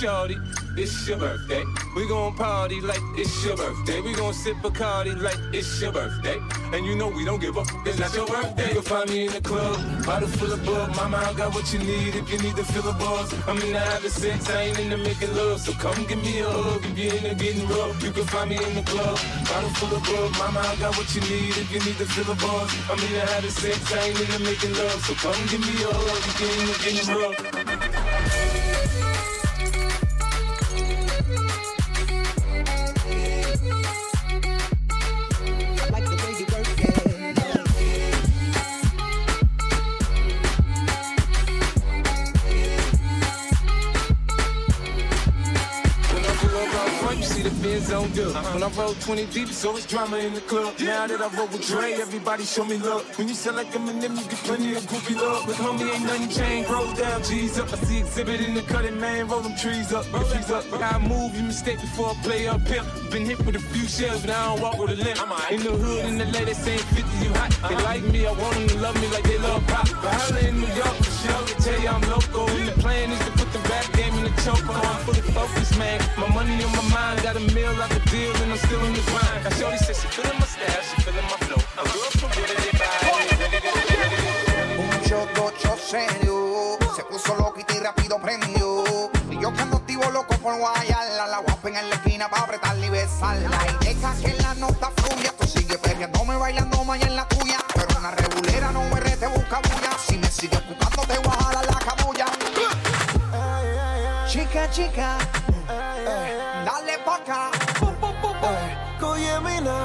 shorty, it's your birthday. We gon' party like it's your birthday. We gon' sip Bacardi like it's your birthday. And you know we don't give up, it's not your birthday. You'll find me in the club, bottle full of bug. Mama, I got what you need if you need to fill a buzz. I'm in the having sex, I ain't into making love. So come give me a hug if you're into getting rough. You can find me in the club, bottle full of bug. Mama, I got what you need if you need to fill a buzz. I'm in the having sex, I ain't into making love. So come give me a hug if you're into getting rough. Dub. When I roll 20 deep, so it's drama in the club. Now that I roll with Dre, everybody show me love. When you sell like Eminem, you get plenty of groupie love. But homie, ain't nothing changed. Roll down, G's up. I see Xzibit in the cutting, man. Roll them trees up, roll trees up. How I move, you mistake before I play up here. Been hit with a few shells, but I don't walk with a limp. In the hood, in the lady saying 50, you hot. They uh-huh. like me, I want them to love me like they love 'Pac. But holla in New York, for sure, they tell you I'm local. And the plan is to put the a and I'm. Se puso loquito y rápido prendió. Y yo que ando activo loco por guayarla. La guapa en la esquina para apretarla y besarla. Y deja que la nota fluya. Tú sigue perreándome, bailando más en la tuya. Pero una regulera no me te busca bulla. Si me sigues buscando, te voy la cabulla. Chica, chica. eh, dale pa' acá. Eh, Cóyemina,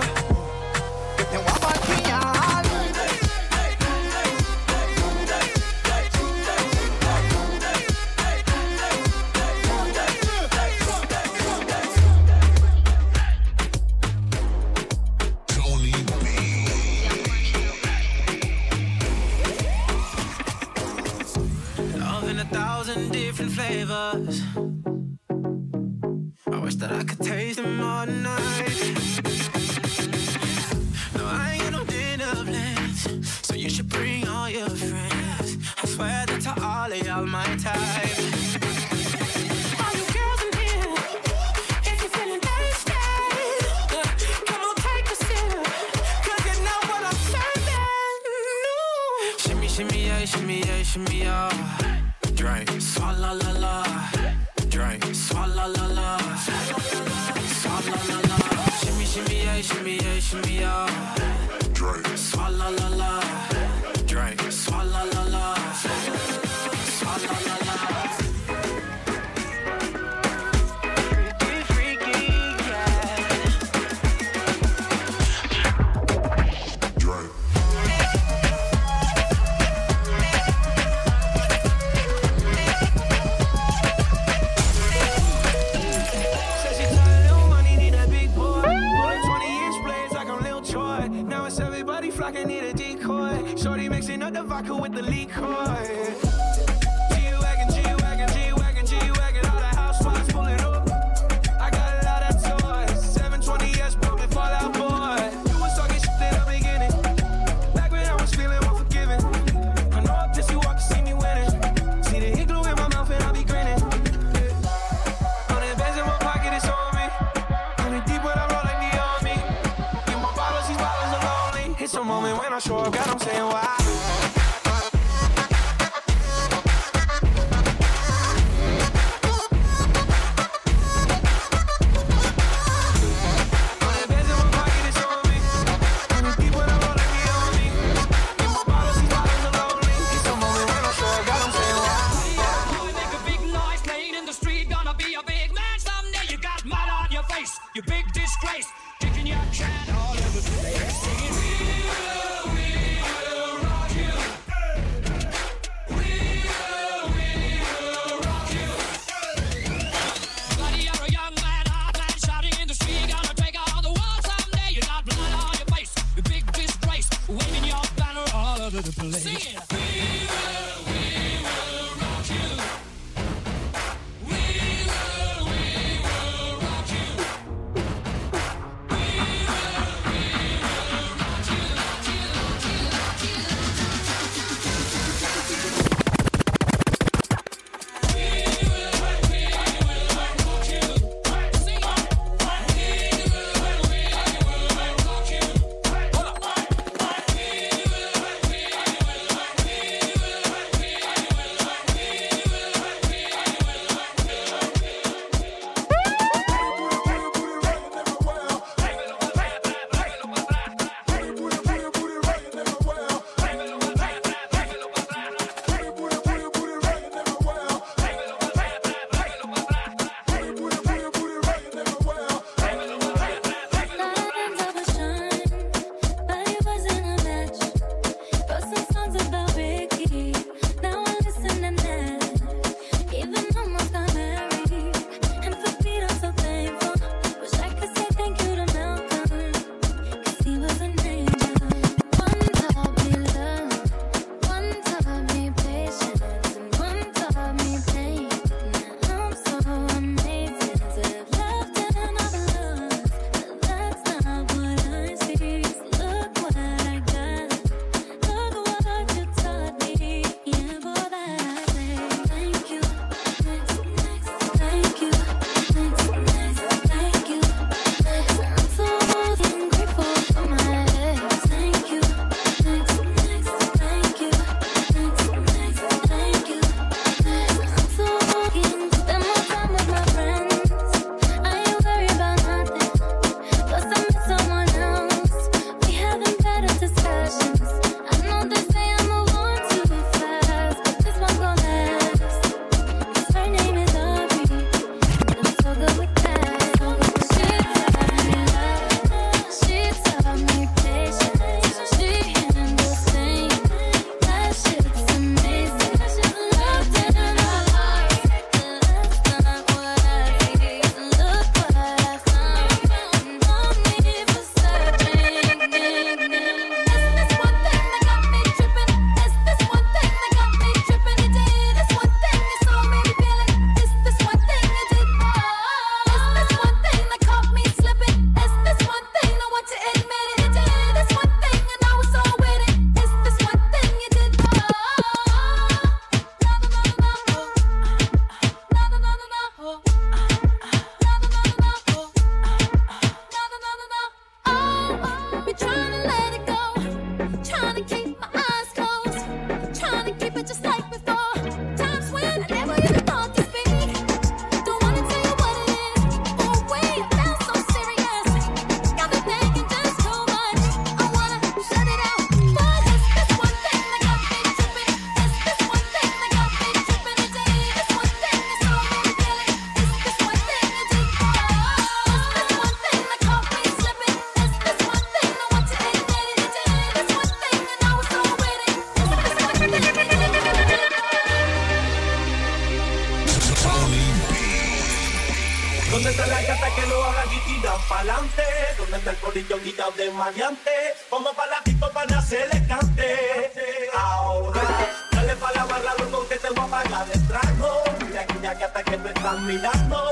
toma de trago. Mira, que hasta que me están mirando.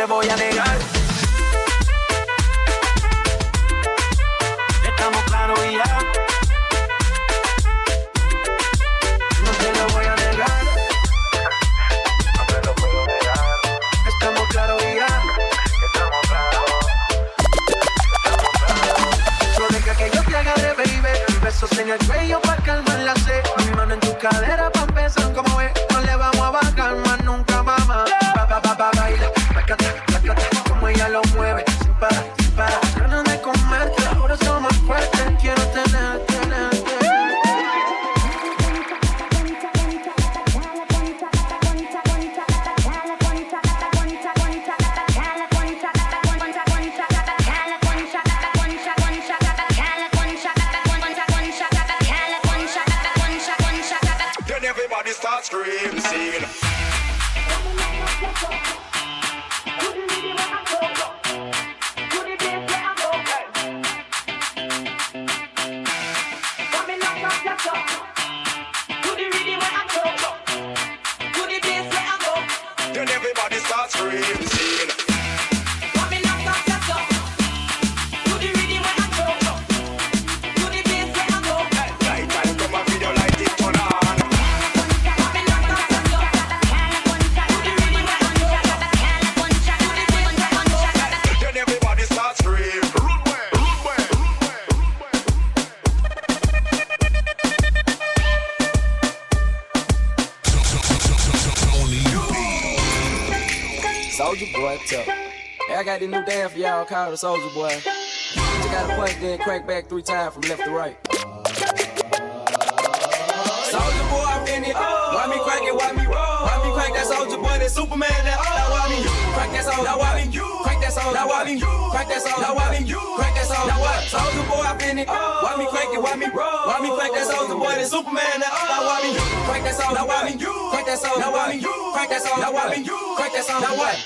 te voy a negar. Y'all the Soulja Boy. You just gotta punch, then crank back three times from left to right. Soulja Boy, I'm in it. Why me crank it? Why me roll? Why me crank that Soulja Boy? That Superman? That now why me crank that Soldier? Now why me crank that Soldier? Now why me crank that Soldier? Now why me crank that Soldier? Now what? Soulja Boy, I'm in it. Why me crank it? Why me roll? Why me crank that Soulja Boy? That Superman? Now why me crank that Soldier? Now why me crank that Soldier? Now why me crank that Soldier? Now why me crank that Soldier? Now what?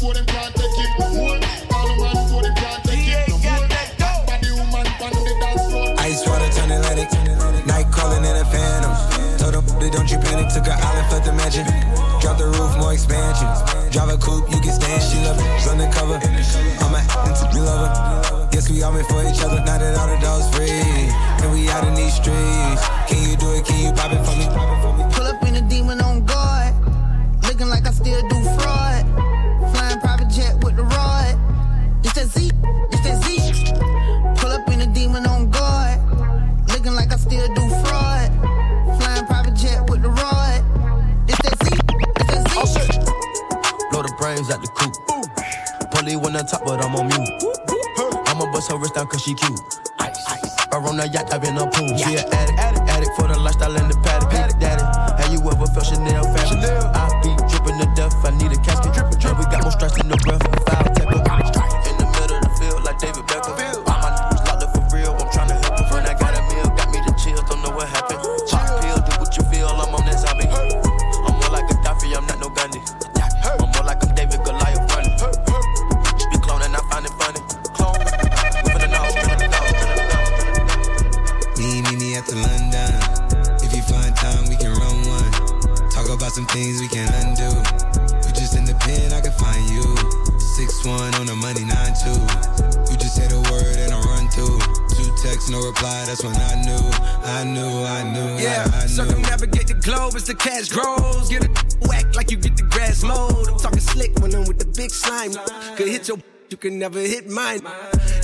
Take it it on the. Ice water turn Atlantic. Night calling in a phantom. Told them, don't you panic. Took an island, the mansion. The roof, more expansion. Drive a coupe, you can stand. She love it. Undercover. I'm a into me lover. Guess we all for each other. Now that all the. And we out in these streets. Can you do it? Can you pop it for me? But I'm on mute. I'ma bust her wrist down cause she cute. Ice, ice. Or on the yacht, I've been a pool. She an addict, never hit mine.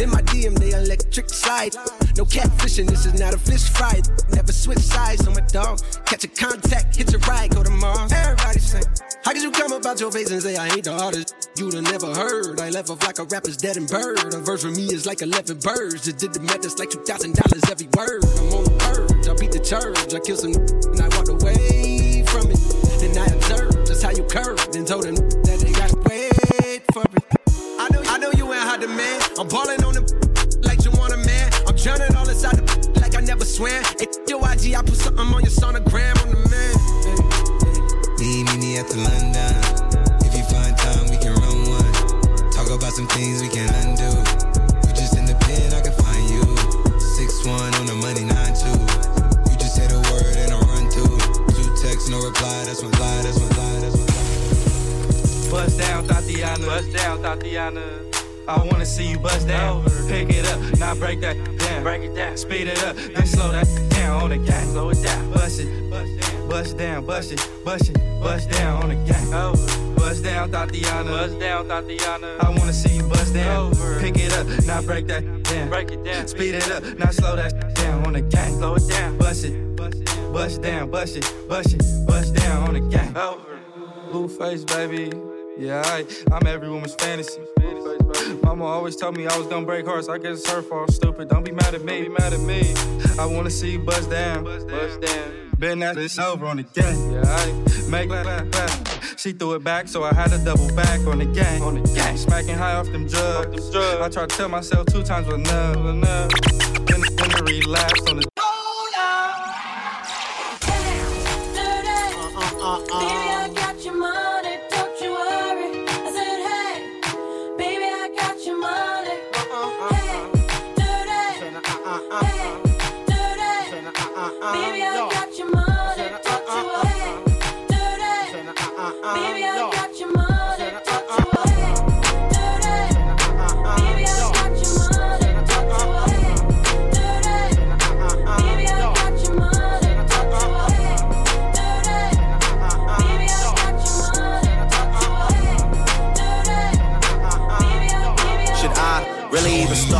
In my DM, they electric slide. No catfishing, this is not a fish fry. Never switch sides on my dog. Catch a contact, hit your ride, go to Mars. Everybody say, How could you come about your face and say I ain't the artist? You'd have never heard. I left off like a rapper's dead and bird. A verse for me is like 11 birds. Just did the math, it's like $2,000 every word. I'm on the verge, I beat the church. I killed some and I walked away from it. Then I observed just how you curved and told them I put something on your sonogram on the man. Me, me, me at the London. If you find time, we can run one. Talk about some things we can undo. You just in the pen, I can find you. Six one on the money, nine two. You just say the word and I run through. Two texts, no reply. That's one lie. That's one lie. That's one lie. Bust down, Thotiana. Bust down, Thotiana. I wanna see you bust down. Pick it up, now break that down. Break it down. Speed it up, then slow that down on the gang. Slow it down. Bust it, bust down, bust it, bust it, bust down on the gang. Bust down, Thotiana. Bust down, Thotiana. I wanna see you bust down. Over. Pick it up, now break that down. Break it down. Speed it up, now slow that down on the gang. Slow it down. Bust it, bust down, bust it, bust it, bust down on the gang. Blueface, baby. Yeah, I, I'm every woman's fantasy. Mama always told me I was gonna break hearts. I guess it's her fault. Stupid. Don't be mad at me. Be mad at me. I wanna see you bust down. Bust down. Been that this over on the gang. Yeah, I make that back. She threw it back, so I had to double back on the gang. On the gang. Smacking high off them drugs. I tried to tell myself two times was enough. enough. Then, then the relapse on the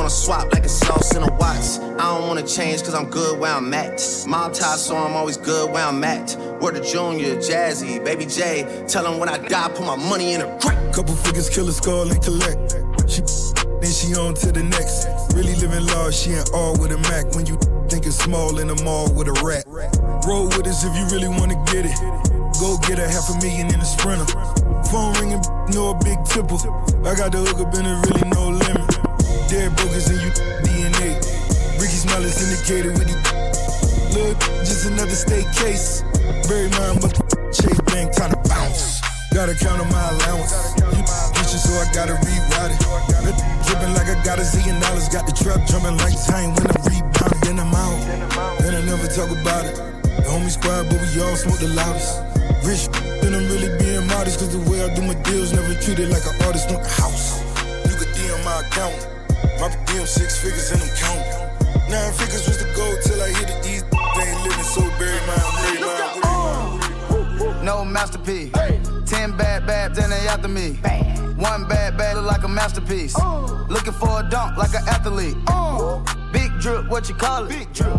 wanna swap like a sauce in a watts. I don't wanna change cause I'm good where I'm at. Mob tie, so I'm always good where I'm at. Word to Junior, Jazzy, Baby J. Tell them when I die, put my money in a crate. Couple figures, kill a skull and collect. She then she on to the next. Really living large, she in all with a Mac. When you think it's small in the mall with a rat. Roll with us if you really wanna get it. Go get a half a million in a sprinter. Phone ringing, no a big tipple. I got the hook up and it really no limit. Dead brokers in you DNA. Ricky Smile is indicated with the Look, just another state case. Bury mine, but Chase Bank time to bounce. Gotta count on my allowance. You so I gotta reroute it. Let dripping like I got a zillion dollars. Got the trap drumming like time when I rebound. Then I'm out. Then I never talk about it. The homie squad, but we all smoke the loudest. Rich, then I'm really being modest. Cause the way I do my deals, never treated like an artist, want a house. You could DM my account. My DM six figures and I'm counting. Nine figures was the goal till I hit it. These they ain't living so buried mine, buried mine. No masterpiece. Ten bad babs and they after me. One bad bad look like a masterpiece. Looking for a dunk like an athlete. Big drip, what you call it? Big drip.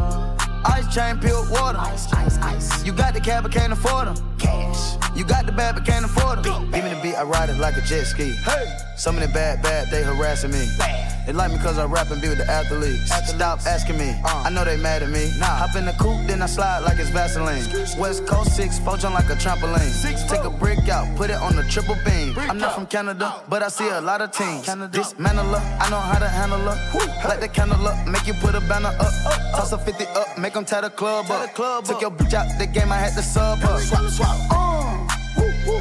Ice chain, pure water. Ice, ice, ice. You got the cab, but can't afford them. Cash. You got the bad, but can't afford them. Give me the beat, I ride it like a jet ski. Hey. Some of the bad, bad, they harassing me. They like me cause I rap and be with the athletes. Stop asking me, I know they mad at me. Hop in the coupe, then I slide like it's Vaseline. West Coast 6, poach on like a trampoline. Six, Take a brick out, put it on the triple beam. I'm not from Canada, but I see a lot of teams. Dismantle her, I know how to handle her. Light the candle up, make you put a banner up. Toss a 50 up, make them tie the club up. Took your bitch out the game, I had to sub her.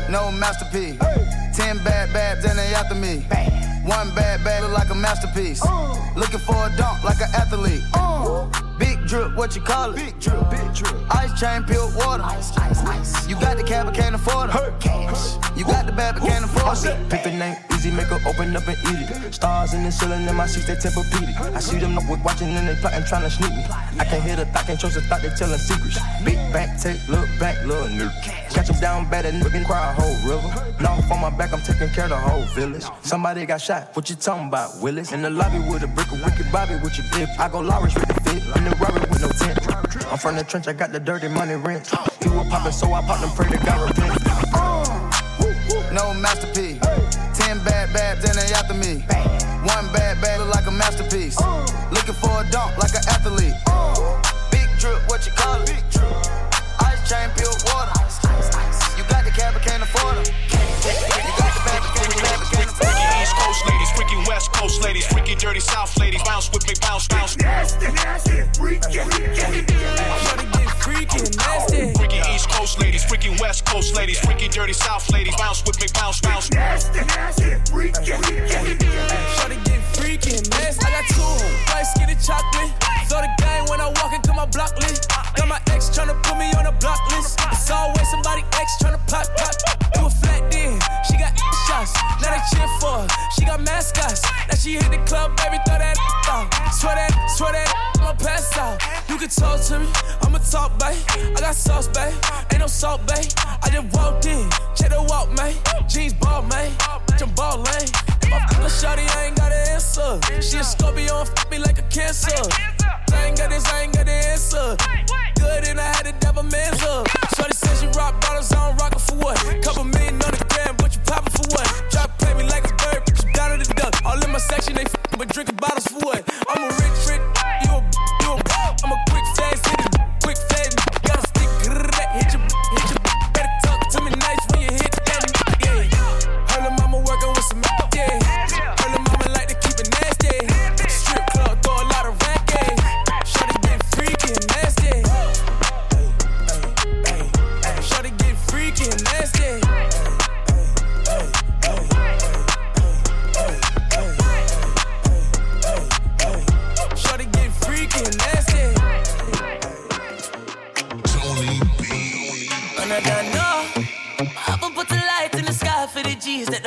No masterpiece. Ten bad babs and they after me. One bad bag look like a masterpiece. Looking for a dunk like an athlete. Big drip, what you call it? Big drip, big drip. Ice chain, pure water. Ice, ice, ice. You got the cab, but can't afford it. Cash. You got the bad, but can't afford it. Pick the name, easy, make her open up and eat it. Stars in the ceiling in my seats, they Tempur-Pedic. I see them up with watching and they plotting, trying to sneak me. I can't hear the thought, can't trust the thought, they telling secrets. Big back, take, look back, little nigga. Catch them down bad and nigga cry a whole river. Now on my back, I'm taking care of the whole village. Somebody got shot, what you talking about, Willis? In the lobby with a brick of wicked Bobby with your dip. I go Lawrence with the fit, the Robert with no tent. I'm from the trench, I got the dirty money rent. You were poppin', so I popped and pray to God repent. No masterpiece. Ten bad babs and they after me. One bad bag look like a masterpiece. Looking for a dunk like an athlete. Big drip, what you call it? Ice chain, pure water. You got the cab, but can't afford it. You got the bad, but can't, bad, afford Freaky it. East Coast ladies, freaky West Coast ladies, freaky dirty South ladies, bounce with me, bounce, bounce. Nasty, nasty, freaky, freaky, freaky East Coast ladies, freaky West West Coast ladies, freaky dirty South ladies, bounce with me, bounce, bounce. Nasty, nasty, freaky, Shorty get freaky and nasty. I got two white skinny chocolate. Throw the game when I walk into my block list. Got my ex tryna put me on a block list. It's always somebody ex tryna pop, pop. Do a flat then. She got shots. Now they cheer she hit the club, baby, throw that out. Swear that, swear that, I'ma pass out. You can talk to me, I'ma talk, babe. I got sauce, babe. Ain't no salt, babe. I just walked in, check the walk, man. Jeans ball, man. I'm ball lane. If I fuck a shawty, I ain't got an answer. She a Scorpio, and fuck me like a cancer. I ain't got this, I ain't got the answer. Good and I had to devil man's up. Shorty said she rock bottles, I don't rock it for what? Couple million on the gram, but you poppin' for what? Drop play me like a to duck. All in my section, they f- but drinking bottles for what? I'm a rich, rich,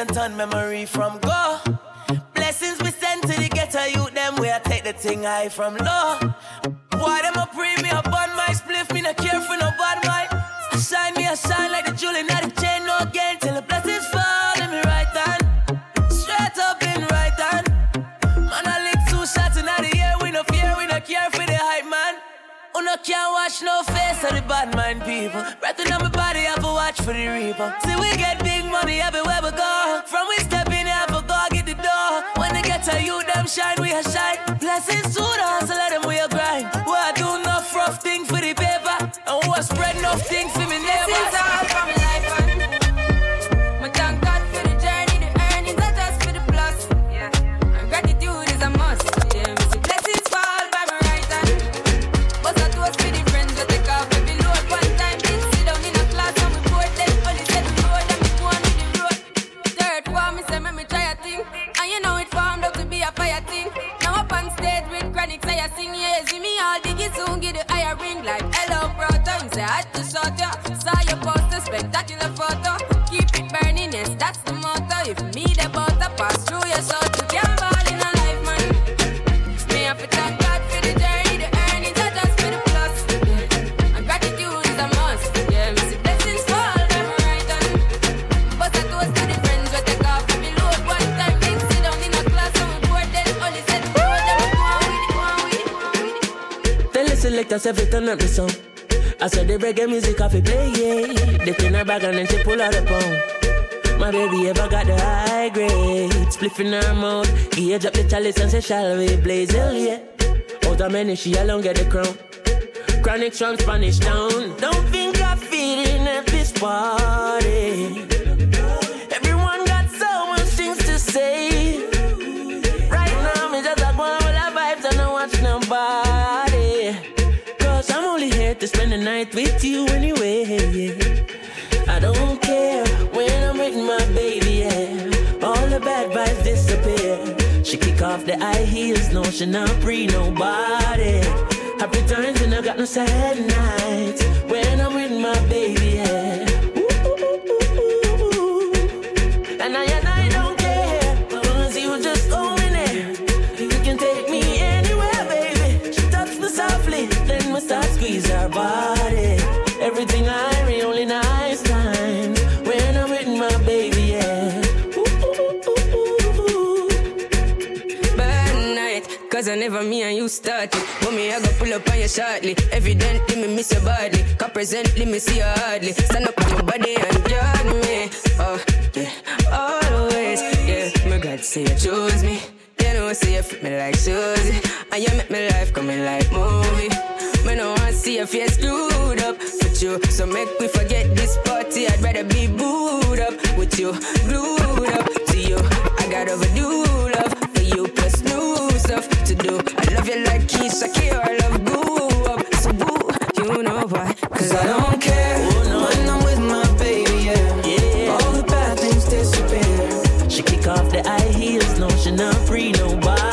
turn memory from go. Blessings we send to the ghetto youth, them where I take the thing high from low. Why them a pre me up on my spliff, me not care for no bad mind. Shine me a shine like the jewel in the chain, no gain till the blessings fall in me right hand. Straight up in right hand. Man, I lick two shots in the air, we no fear, we no care for the hype man. Who no can't watch no face of the bad mind people. Breathing on my body, I have to watch for the reaper. See, we get big money everywhere we go. From we step in, I have to go get the door. When they get to you, them shine, we a shine. Blessings to the hustle, let them we a grind. Who I do enough rough thing for the paper. And who I spread enough thing for me turn up the song. I said the reggae music off it play, yeah. They in her bag and then she pull out a pound. My baby ever got the high grade, spliff in her mouth. Gauge up the chalice and say, shall we blaze hell, yeah. Out of many, she alone get the crown. Chronic from Spanish town. Don't think I'm feeding at this party. The night with you anyway. I don't care when I'm with my baby, yeah. All the bad vibes disappear. She kick off the high heels, no, she not free nobody. Happy times and I got no sad nights when I'm with my baby, yeah. You. But me, I go pull up on you shortly. Evidently, me miss you badly. Cause presently, me see you hardly. Stand up on your body and judge me. Oh, yeah, always. Yeah, my God, say you choose me. You know, say you fit me like Susie. And you make me life coming like movie. Me no want see your face screwed up with you. So make me forget this party. I'd rather be booed up with you, glued up to you. I got overdue do. I love you like Keith Sakir, I love goo up. So boo, you know why? Cause I don't care when I'm with my baby, yeah. yeah. All the bad things disappear. She kick off the high heels, no, she not free, nobody.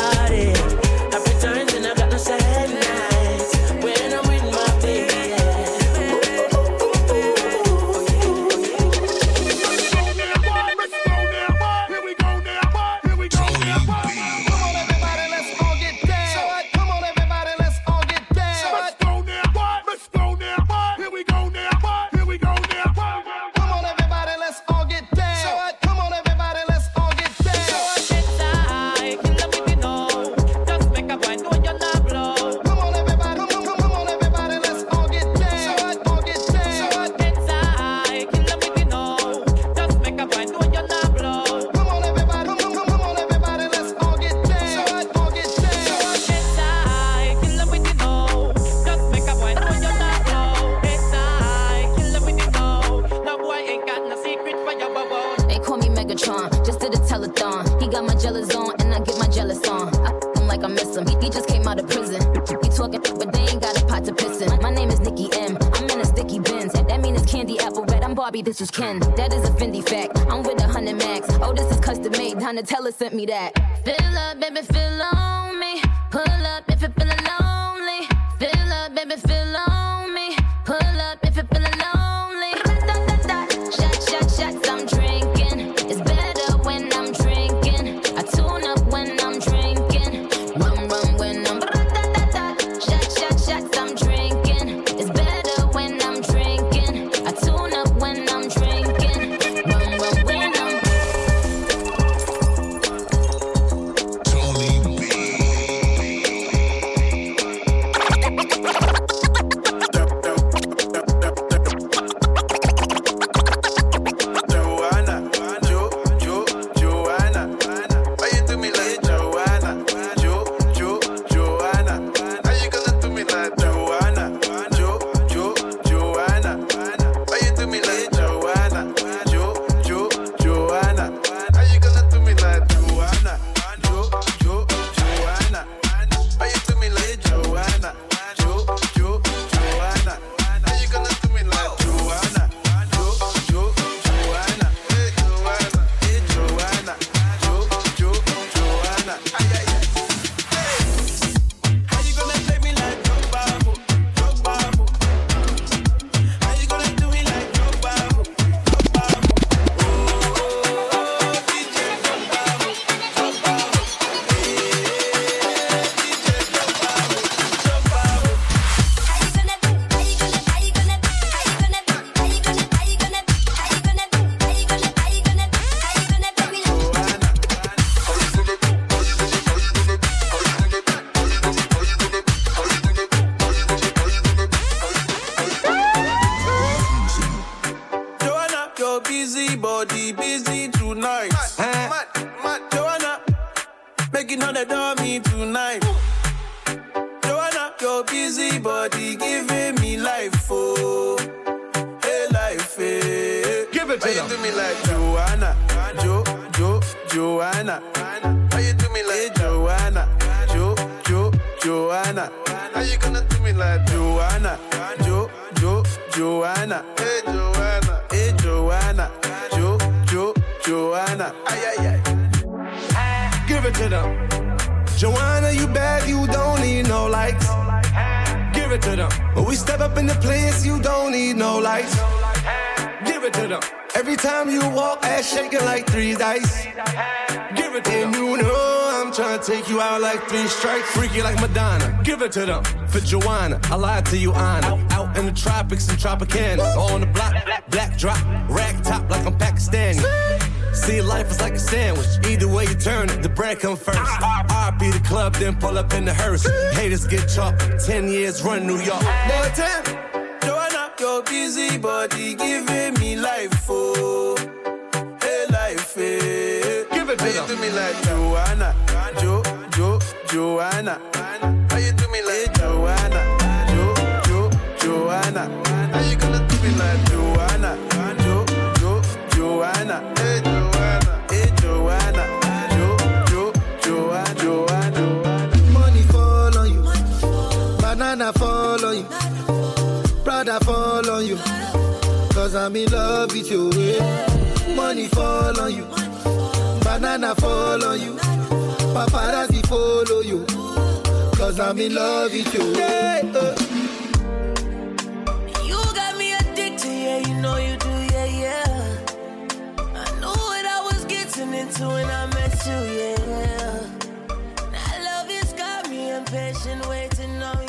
Donatella sent me that. Fill up, baby, fill on. it up. Every time you walk, ass shaking like three dice. Give it to and them. You know I'm trying to take you out like three strikes. Freaky like Madonna. Give it to them. For Joanna, I lied to you, Anna. Out in the tropics and Tropicana. On the block, black drop, rack top like I'm Pakistani. See, life is like a sandwich. Either way you turn it, the bread come first. I beat the club, then pull up in the hearse. Haters get chopped. Ten years run New York. More time. Your busy body giving me life, oh. Hey, life, hey. Give it to, you do me like Joanna, Jo, Jo, Joanna. How you do me like hey, Joanna, Jo, Jo, Joanna. How you gonna do me like I'm in love with your way. Money fall on you, banana fall on you, paparazzi follow you. Cause I'm in love with you. Yeah, uh. You got me addicted, yeah, you know you do, yeah, yeah. I knew what I was getting into when I met you, yeah. That love has got me impatient, waiting on.